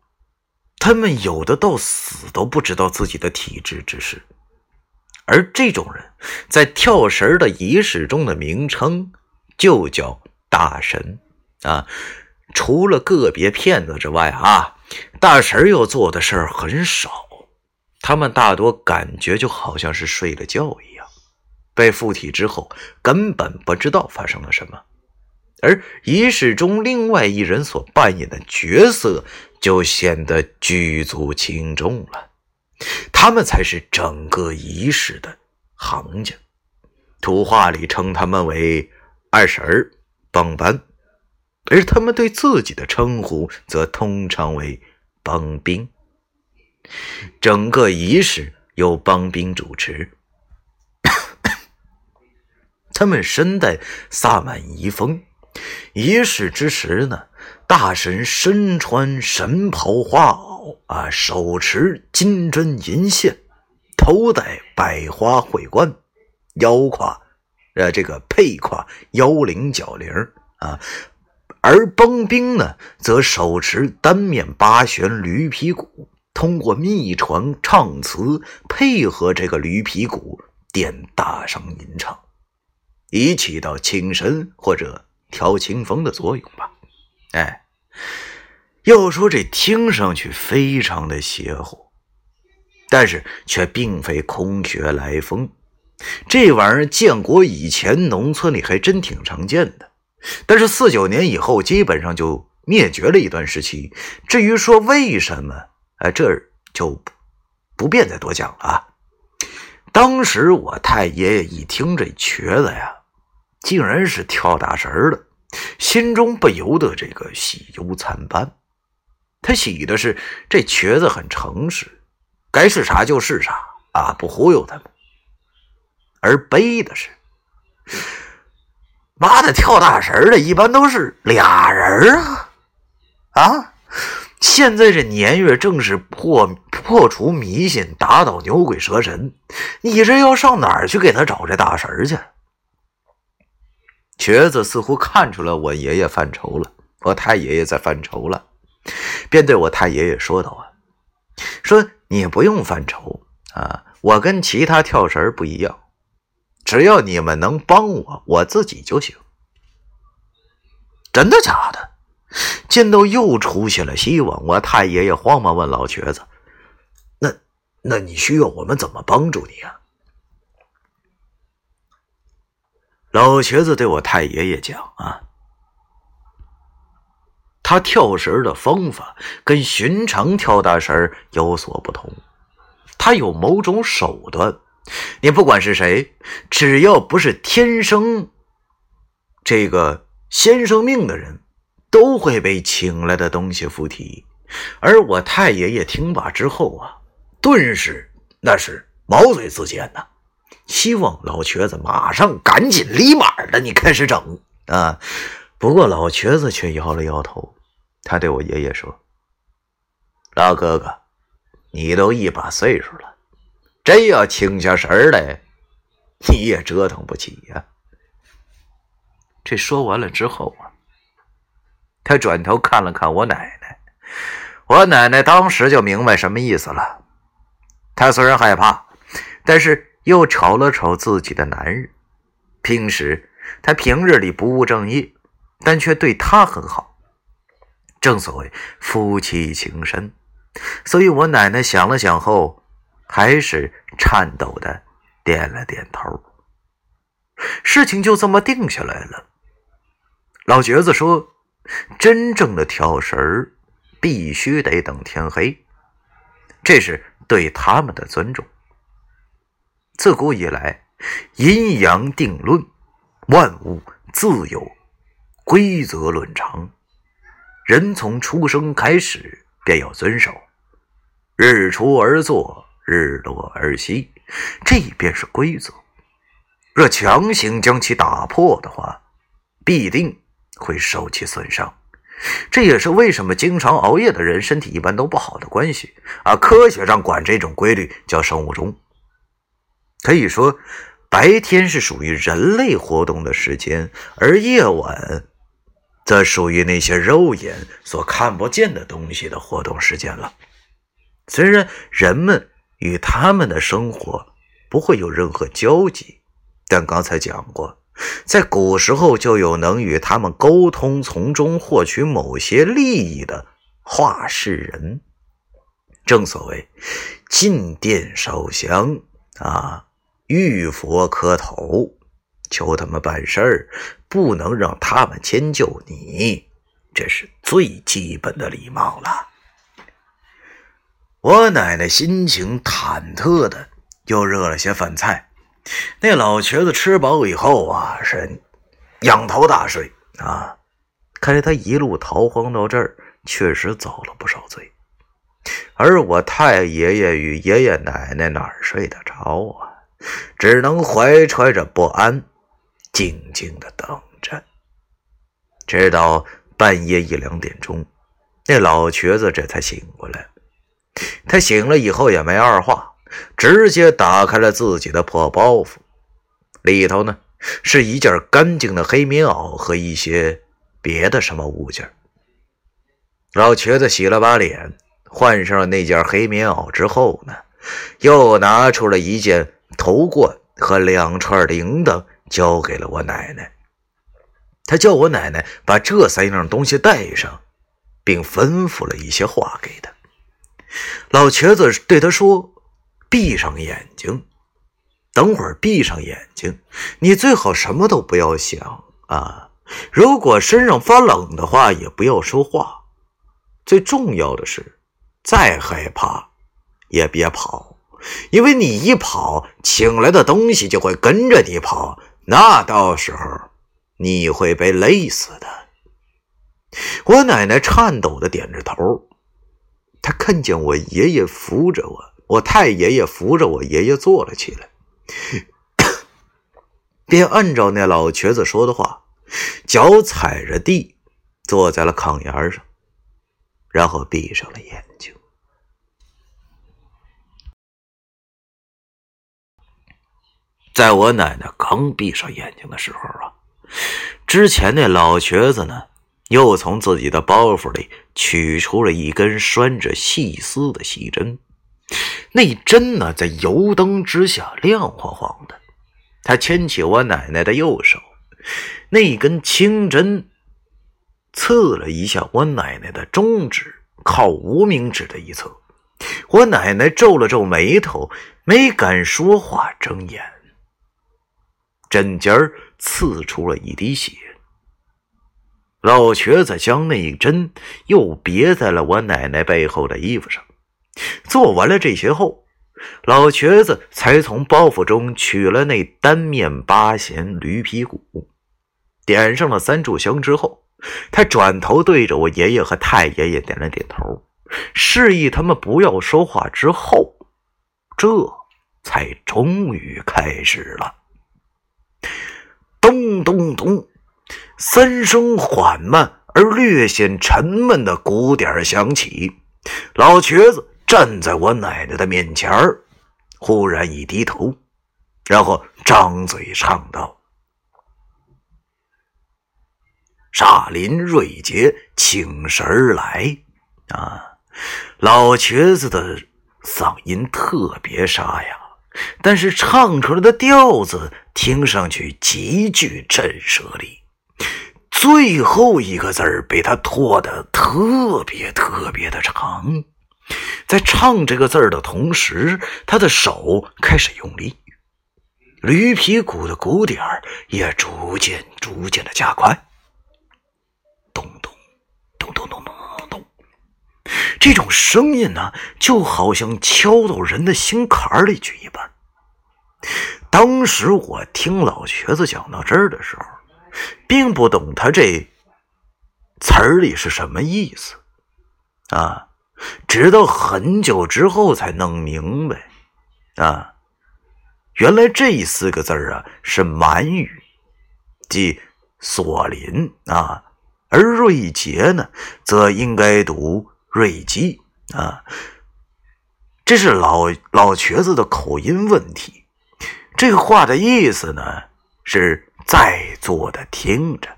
他们有的到死都不知道自己的体质之事。而这种人，在跳绳的仪式中的名称就叫大神啊。除了个别骗子之外啊，大神要做的事儿很少。他们大多感觉就好像是睡了觉一样，被附体之后根本不知道发生了什么。而仪式中另外一人所扮演的角色，就显得举足轻重了。他们才是整个仪式的行家，土话里称他们为二婶儿、帮班，而他们对自己的称呼则通常为帮兵。整个仪式由帮兵主持，他们身带萨满遗风。仪式之时呢，大神身穿神袍花袄。啊，手持金针银线，头戴百花会冠，腰挎呃这个佩挎妖灵角铃啊，而崩兵呢，则手持单面八弦驴皮鼓，通过秘传唱词配合这个驴皮鼓点大声吟唱，以起到请神或者调清风的作用吧。哎。要说这听上去非常的邪乎，但是却并非空穴来风。这玩意儿建国以前农村里还真挺常见的，但是四九年以后基本上就灭绝了一段时期。至于说为什么，哎，这就不便再多讲了啊。当时我太爷爷一听这瘸子呀，竟然是跳大神的，心中不由得这个喜忧参半。他喜的是这瘸子很诚实，该是啥就是啥啊，不忽悠他们；而悲的是，妈的，跳大神的一般都是俩人啊啊！现在这年月正是破破除迷信、打倒牛鬼蛇神，你这要上哪儿去给他找这大神去？瘸子似乎看出来我爷爷犯愁了，我太爷爷在犯愁了。便对我太爷爷说道：“啊，说你不用犯愁啊，我跟其他跳绳不一样，只要你们能帮我，我自己就行。真的假的？”见到又出现了希望，我太爷爷慌忙问老瘸子：“那，那你需要我们怎么帮助你啊？”老瘸子对我太爷爷讲：“啊。”他跳绳的方法跟寻常跳大绳有所不同，他有某种手段。你不管是谁，只要不是天生这个先生命的人，都会被请来的东西附体。而我太爷爷听罢之后啊，顿时那是毛遂自荐呐，希望老瘸子马上赶紧立马的你开始整啊。不过老瘸子却摇了摇头，他对我爷爷说：“老哥哥，你都一把岁数了，真要请下神来，你也折腾不起呀。”这说完了之后啊，他转头看了看我奶奶，我奶奶当时就明白什么意思了。她虽然害怕，但是又瞅了瞅自己的男人，平时他平日里不务正业。但却对他很好，正所谓夫妻情深，所以我奶奶想了想后，还是颤抖的点了点头。事情就这么定下来了。老瘸子说：“真正的跳绳，必须得等天黑，这是对他们的尊重。自古以来，阴阳定论，万物自有。”规则论常，人从出生开始便要遵守。日出而作，日落而息，这便是规则。若强行将其打破的话，必定会受其损伤。这也是为什么经常熬夜的人身体一般都不好的关系啊！科学上管这种规律叫生物钟。可以说，白天是属于人类活动的时间，而夜晚。则属于那些肉眼所看不见的东西的活动时间了。虽然人们与他们的生活不会有任何交集，但刚才讲过，在古时候就有能与他们沟通、从中获取某些利益的化世人。正所谓进殿烧香啊，遇佛磕头。求他们办事儿，不能让他们迁就你，这是最基本的礼貌了。我奶奶心情忐忑的，又热了些饭菜。那老瘸子吃饱以后啊，是仰头大睡啊。看来他一路逃荒到这儿，确实遭了不少罪。而我太爷爷与爷爷奶奶哪儿睡得着啊？只能怀揣着不安。静静的等着，直到半夜一两点钟，那老瘸子这才醒过来。他醒了以后也没二话，直接打开了自己的破包袱，里头呢是一件干净的黑棉袄和一些别的什么物件。老瘸子洗了把脸，换上了那件黑棉袄之后呢，又拿出了一件头冠和两串铃铛。交给了我奶奶，他叫我奶奶把这三样东西带上，并吩咐了一些话给他。老瘸子对他说：“闭上眼睛，等会儿闭上眼睛，你最好什么都不要想啊，如果身上发冷的话，也不要说话。最重要的是，再害怕也别跑，因为你一跑，请来的东西就会跟着你跑，那到时候你会被累死的。我奶奶颤抖的点着头，她看见我爷爷扶着我，我太爷爷扶着我爷爷坐了起来，便按照那老瘸子说的话，脚踩着地，坐在了炕沿上。然后闭上了眼睛。在我奶奶刚闭上眼睛的时候啊，之前那老瘸子呢，又从自己的包袱里取出了一根拴着细丝的细针。那针呢，在油灯之下亮晃晃的。他牵起我奶奶的右手，那根青针。刺了一下我奶奶的中指，靠无名指的一侧。我奶奶皱了皱眉头，没敢说话，睁眼。针尖儿刺出了一滴血。老瘸子将那一针又别在了我奶奶背后的衣服上。做完了这些后，老瘸子才从包袱中取了那单面八弦驴皮鼓，点上了三炷香之后。他转头对着我爷爷和太爷爷点了点头，示意他们不要说话。之后，这才终于开始了。咚咚咚，三声缓慢而略显沉闷的鼓点响起。老瘸子站在我奶奶的面前忽然一低头，然后张嘴唱道。煞林瑞杰，请神儿来啊！老瘸子的嗓音特别沙哑，但是唱出来的调子听上去极具震慑力。最后一个字儿被他拖得特别特别的长，在唱这个字儿的同时，他的手开始用力，驴皮鼓的鼓点儿也逐渐逐渐的加快。咚咚，咚咚咚咚咚咚这种声音呢，就好像敲到人的心坎里去一般。当时我听老瘸子讲到这儿的时候，并不懂他这词儿里是什么意思啊，直到很久之后才弄明白啊，原来这四个字啊是满语，即锁林啊，而瑞杰呢，则应该读。瑞基啊，这是老老瘸子的口音问题。这话的意思呢，是在座的听着，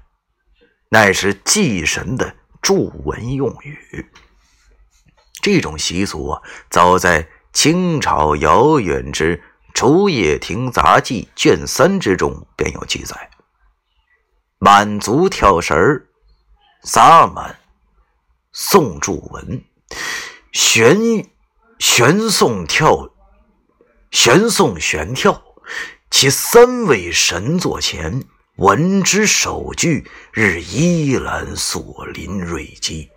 乃是祭神的祝文用语。这种习俗啊，早在清朝遥远之《竹叶亭杂记》卷三之中便有记载。满族跳绳儿，撒满。送祝文，玄玄颂跳，玄颂玄跳，其三位神座前，闻之首句，日依兰锁林瑞基。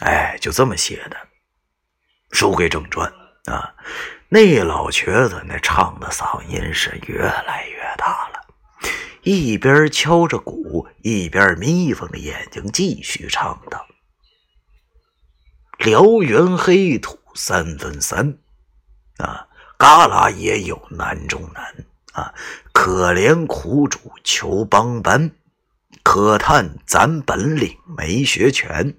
哎，就这么写的。书归正传啊，那老瘸子那唱的嗓音是越来越大了，一边敲着鼓，一边眯缝着眼睛继续唱道。辽源黑土三分三，啊，旮旯也有难中难啊！可怜苦主求帮班，可叹咱本领没学全。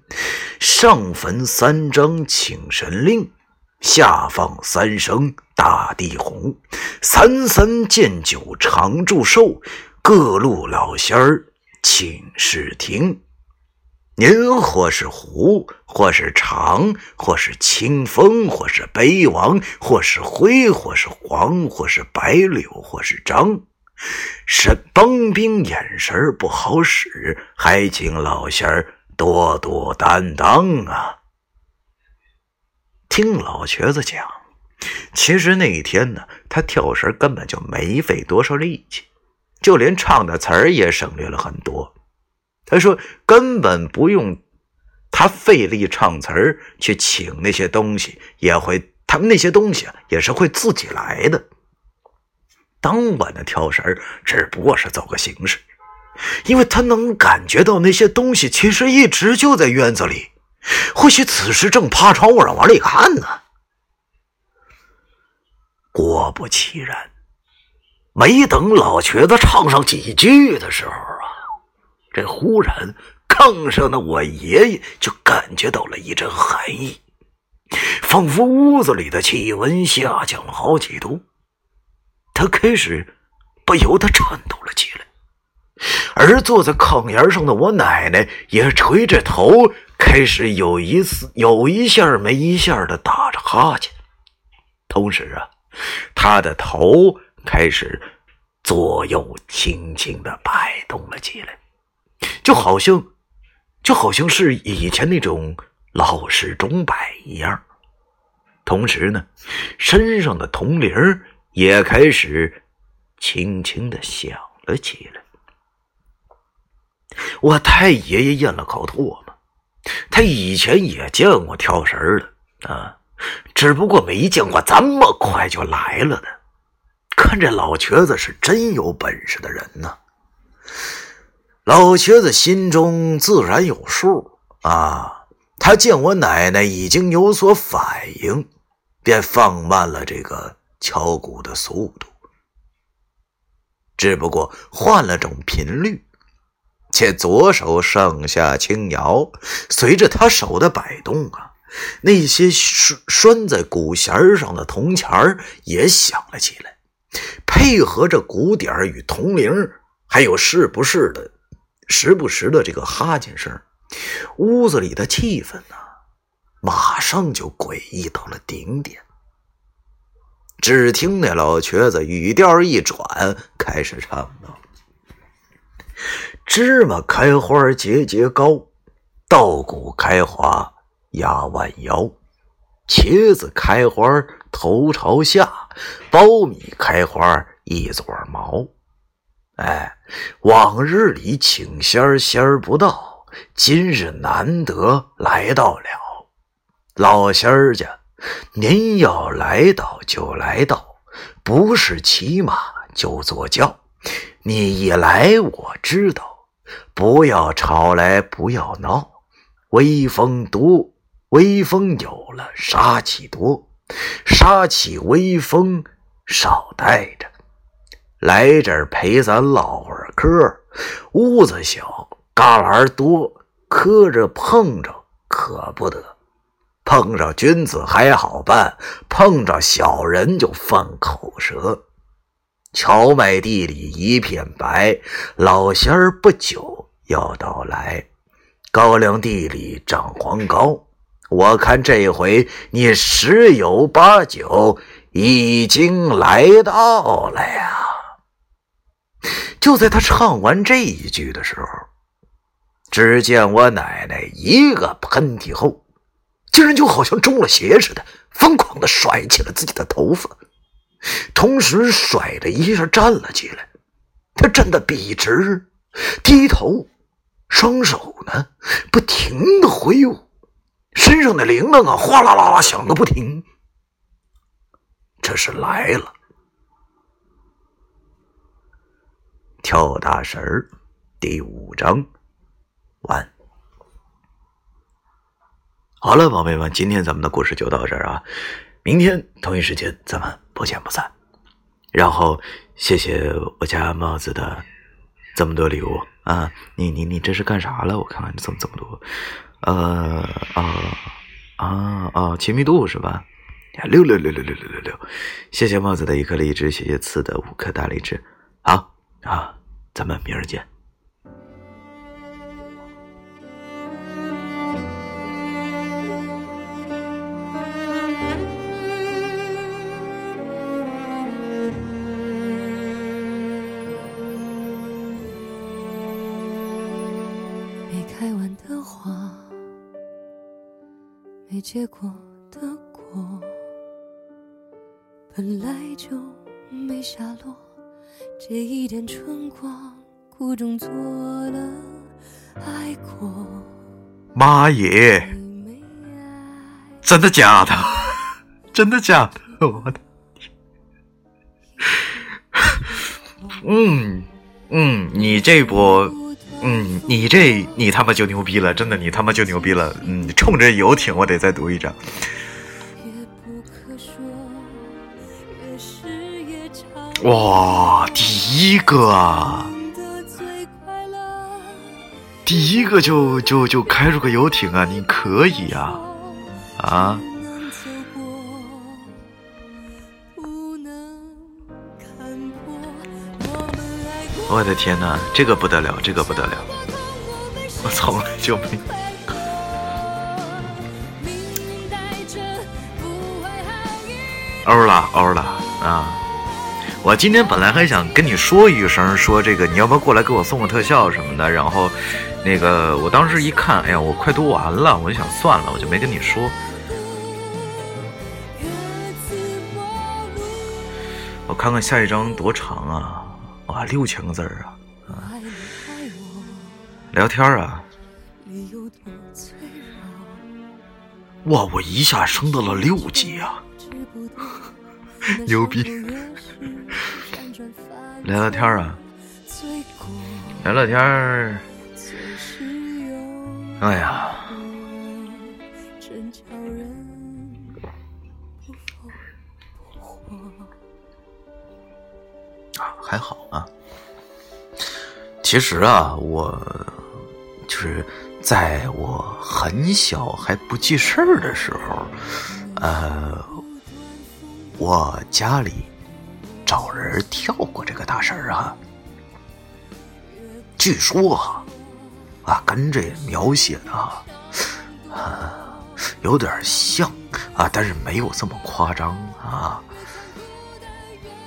上坟三张请神令，下放三声大地红。三三见酒常祝寿，各路老仙儿请试听。您或是胡，或是长，或是清风，或是碑王，或是灰，或是黄，或是白柳，或是张。神帮兵眼神不好使，还请老仙儿多多担当啊！听老瘸子讲，其实那一天呢，他跳绳根本就没费多少力气，就连唱的词儿也省略了很多。他说根本不用他费力唱词儿去请那些东西，也会他们那些东西也是会自己来的。当晚的跳绳只不过是走个形式，因为他能感觉到那些东西其实一直就在院子里，或许此时正趴窗户上往里看呢。果不其然，没等老瘸子唱上几句的时候，这忽然炕上的我爷爷就感觉到了一阵寒意，仿佛屋子里的气温下降了好几度。他开始不由得颤抖了起来，而坐在炕沿上的我奶奶也垂着头，开始有一次有一下没一下的打着哈欠，同时啊。他的头开始左右轻轻的摆动了起来，就好像就好像是以前那种老式钟摆一样。同时呢，身上的铜铃也开始轻轻的响了起来。我太爷爷咽了口唾沫，他以前也见过跳绳的啊。只不过没见过这么快就来了的。看这老瘸子是真有本事的人呢。老瘸子心中自然有数啊，他见我奶奶已经有所反应，便放慢了这个敲鼓的速度，只不过换了种频率，且左手上下轻摇，随着他手的摆动啊。那些拴拴在鼓弦上的铜钱也响了起来，配合着鼓点与铜铃，还有时不时的、时不时的这个哈欠声，屋子里的气氛呢，马上就诡异到了顶点。只听那老瘸子语调一转，开始唱道：“芝麻开花节节高，稻谷开花。”压弯腰，茄子开花头朝下，苞米开花一撮毛。哎，往日里请仙儿仙儿不到，今日难得来到了。老仙儿家，您要来到就来到，不是骑马就坐轿。你一来我知道，不要吵来不要闹，威风多。威风有了，杀气多；杀气威风少带着。来这儿陪咱唠会儿嗑。屋子小，旮旯多，磕着碰着可不得。碰着君子还好办，碰着小人就犯口舌。荞麦地里一片白，老仙儿不久要到来。高粱地里长黄高。我看这回你十有八九已经来到了呀！就在他唱完这一句的时候，只见我奶奶一个喷嚏后，竟然就好像中了邪似的，疯狂的甩起了自己的头发，同时甩的一下站了起来。她站得笔直，低头，双手呢不停的挥舞。身上的铃铛啊，哗啦啦啦响个不停。这是来了，跳大神儿，第五章完。好了，宝贝们，今天咱们的故事就到这儿啊，明天同一时间咱们不见不散。然后谢谢我家帽子的这么多礼物啊，你你你这是干啥了？我看看你怎么这么多。呃啊啊啊！亲密度是吧？六六六六六六六六！谢谢帽子的一颗荔枝，谢谢刺的五颗大荔枝。好啊，咱们明儿见。没结果的果，本来就没下落。这一点春光，苦中作乐，爱过，妈耶！真的假的？真的假的？我的天！嗯嗯，你这波，嗯，你这你他妈就牛逼了，真的，你他妈就牛逼了。嗯，冲着游艇，我得再读一张。哇，第一个啊，第一个就就就开出个游艇啊，你可以啊啊！我的天哪，这个不得了，这个不得了，我从来就没。欧了欧了啊！我今天本来还想跟你说一声，说这个你要不要过来给我送个特效什么的，然后那个我当时一看，哎呀，我快读完了，我就想算了，我就没跟你说。我看看下一章多长啊？哇，六千个字儿啊！聊天啊！哇，我一下升到了六级啊！牛逼！聊聊天啊！聊聊天儿。哎呀，啊，还好啊。其实啊，我就是在我很小还不记事儿的时候，呃，我家里找人跳过这个大神啊。据说啊，啊，跟这描写的啊，有点像啊，但是没有这么夸张啊。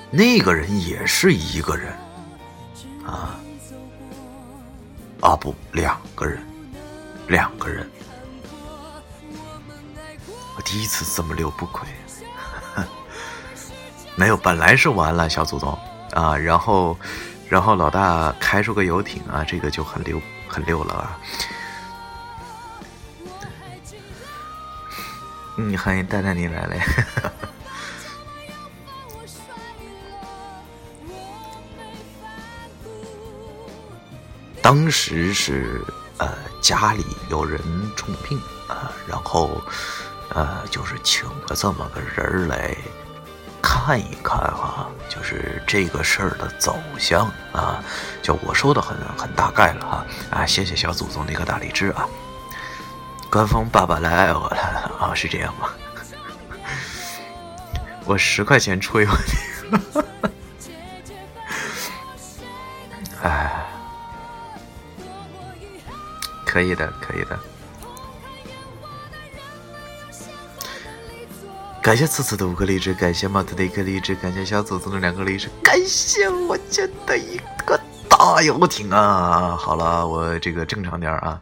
那个人也是一个人，啊，啊不，两个人，两个人。我第一次这么溜不亏，没有，本来是完了小祖宗啊，然后，然后老大开出个游艇啊，这个就很溜很溜了啊。嗯，欢迎蛋蛋你来了。当时是呃家里有人重病啊、然后呃就是请了这么个人来看一看啊，就是这个事儿的走向啊，就我说的很很大概了哈啊，谢谢小祖宗的一个大荔枝啊，官方爸爸来爱我了啊，是这样吗？我十块钱出游艇，哎。可以的，可以的。感谢次次的五个荔枝，感谢马特的一个荔枝，感谢小祖宗的两个荔枝，感谢我家的一个大游艇啊！好了，我这个正常点儿啊，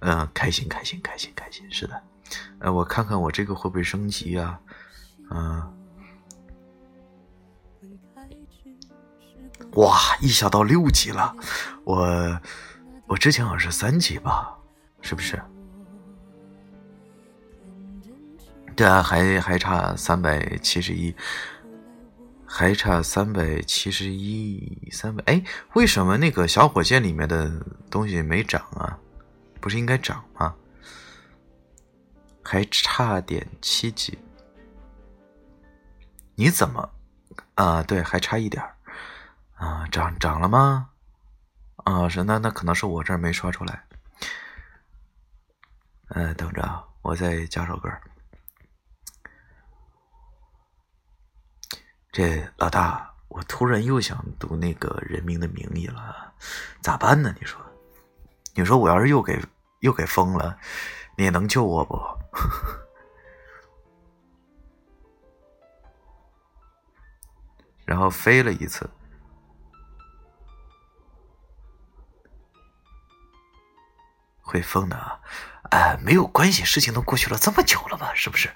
嗯、开心，开心，开心，开心，是的。呃，我看看我这个会不会升级啊？嗯、哇，一下到六级了，我我之前好像是三级吧，是不是？对啊，还还差三百七十一，还差三百七十一，三百哎，为什么那个小火箭里面的东西没涨啊？不是应该涨吗？还差点七级，你怎么啊？对，还差一点啊，涨涨了吗？啊，是那那可能是我这儿没刷出来。嗯、等着，我再加首歌这老大，我突然又想读那个《人民的名义》了，咋办呢？你说，你说我要是又给又给封了，你也能救我不？然后飞了一次，会封的啊，哎，没有关系，事情都过去了这么久了吧，是不是？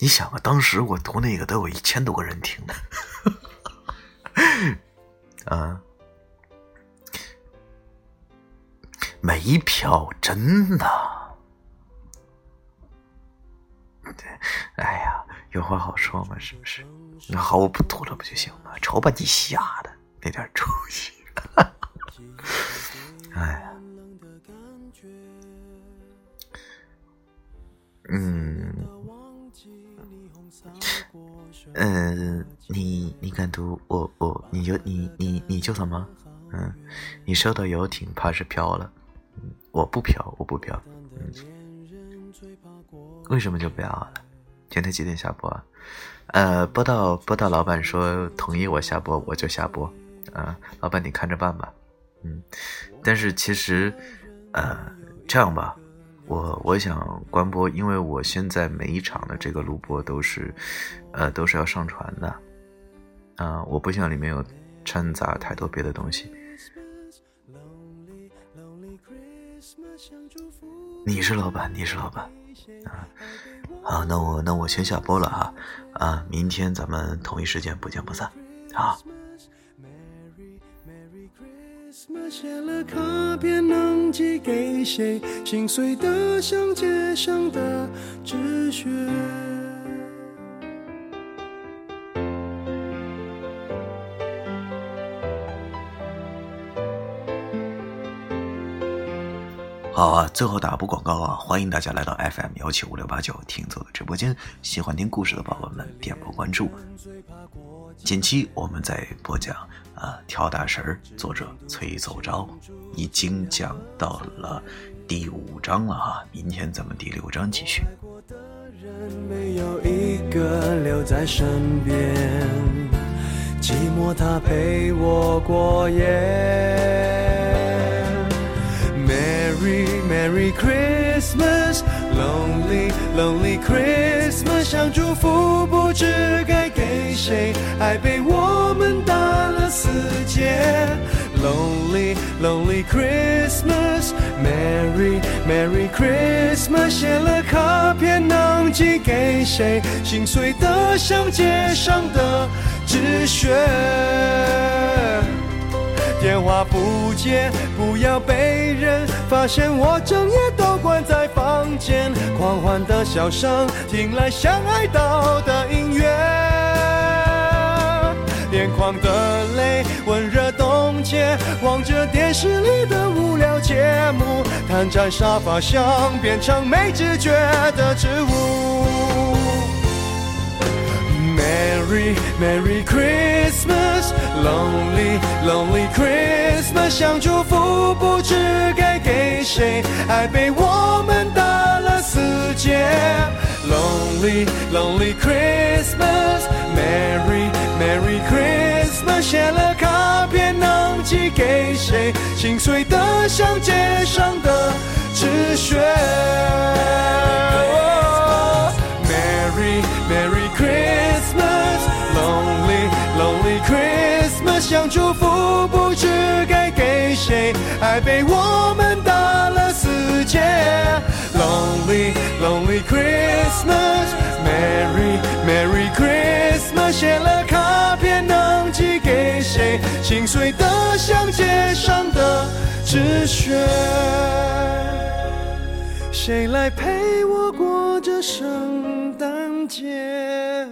你想啊，当时我读那个都有一千多个人听呢，啊，没票，真的。哎呀，有话好说嘛，是不是？那好，我不吐了不就行了？瞅把你吓的，那点出息。哎呀，嗯，嗯，你你敢赌我我你就你你你就什么？嗯，你收到游艇怕是飘了。我不飘，我不飘。嗯，为什么就不要了？今天几点下播啊？呃，播到播到，老板说同意我下播，我就下播。啊，老板你看着办吧。嗯，但是其实，呃，这样吧，我我想关播，因为我现在每一场的这个录播都是，呃，都是要上传的。啊，我不想里面有掺杂太多别的东西。你是老板，你是老板，啊，好，那我那我先下播了啊，啊，明天咱们同一时间不见不散，好。写了卡片能寄给谁？心碎的像街上的纸屑。好啊，最后打波广告啊！欢迎大家来到 FM 幺七五六八九听走的直播间，喜欢听故事的宝宝们点播关注。近期我们在播讲啊跳大神儿，作者崔走昭已经讲到了第五章了啊，明天咱们第六章继续。没有一个留在身边，寂寞他陪我过夜。Merry Christmas, lonely, lonely Christmas，想祝福不知该给谁，爱被我们打了死结。Lonely, lonely Christmas, Merry, Merry Christmas，写了卡片能寄给谁？心碎的像街上的纸屑。电话不接，不要被人发现我整夜都关在房间。狂欢的笑声听来像哀悼的音乐，眼眶的泪温热冻结，望着电视里的无聊节目，瘫在沙发上变成没知觉的植物。Merry Merry Christmas, lonely lonely Christmas，想祝福不知该给谁，爱被我们打了死结。Lonely lonely Christmas, Merry Merry Christmas，写了卡片能寄给谁？心碎的像街上的纸屑。Merry Merry Christmas，想祝福不知该给谁，爱被我们打了死结。Lonely lonely Christmas, Merry Merry Christmas，写了卡片能寄给谁？心碎的像街上的纸屑。谁来陪我过这圣诞节？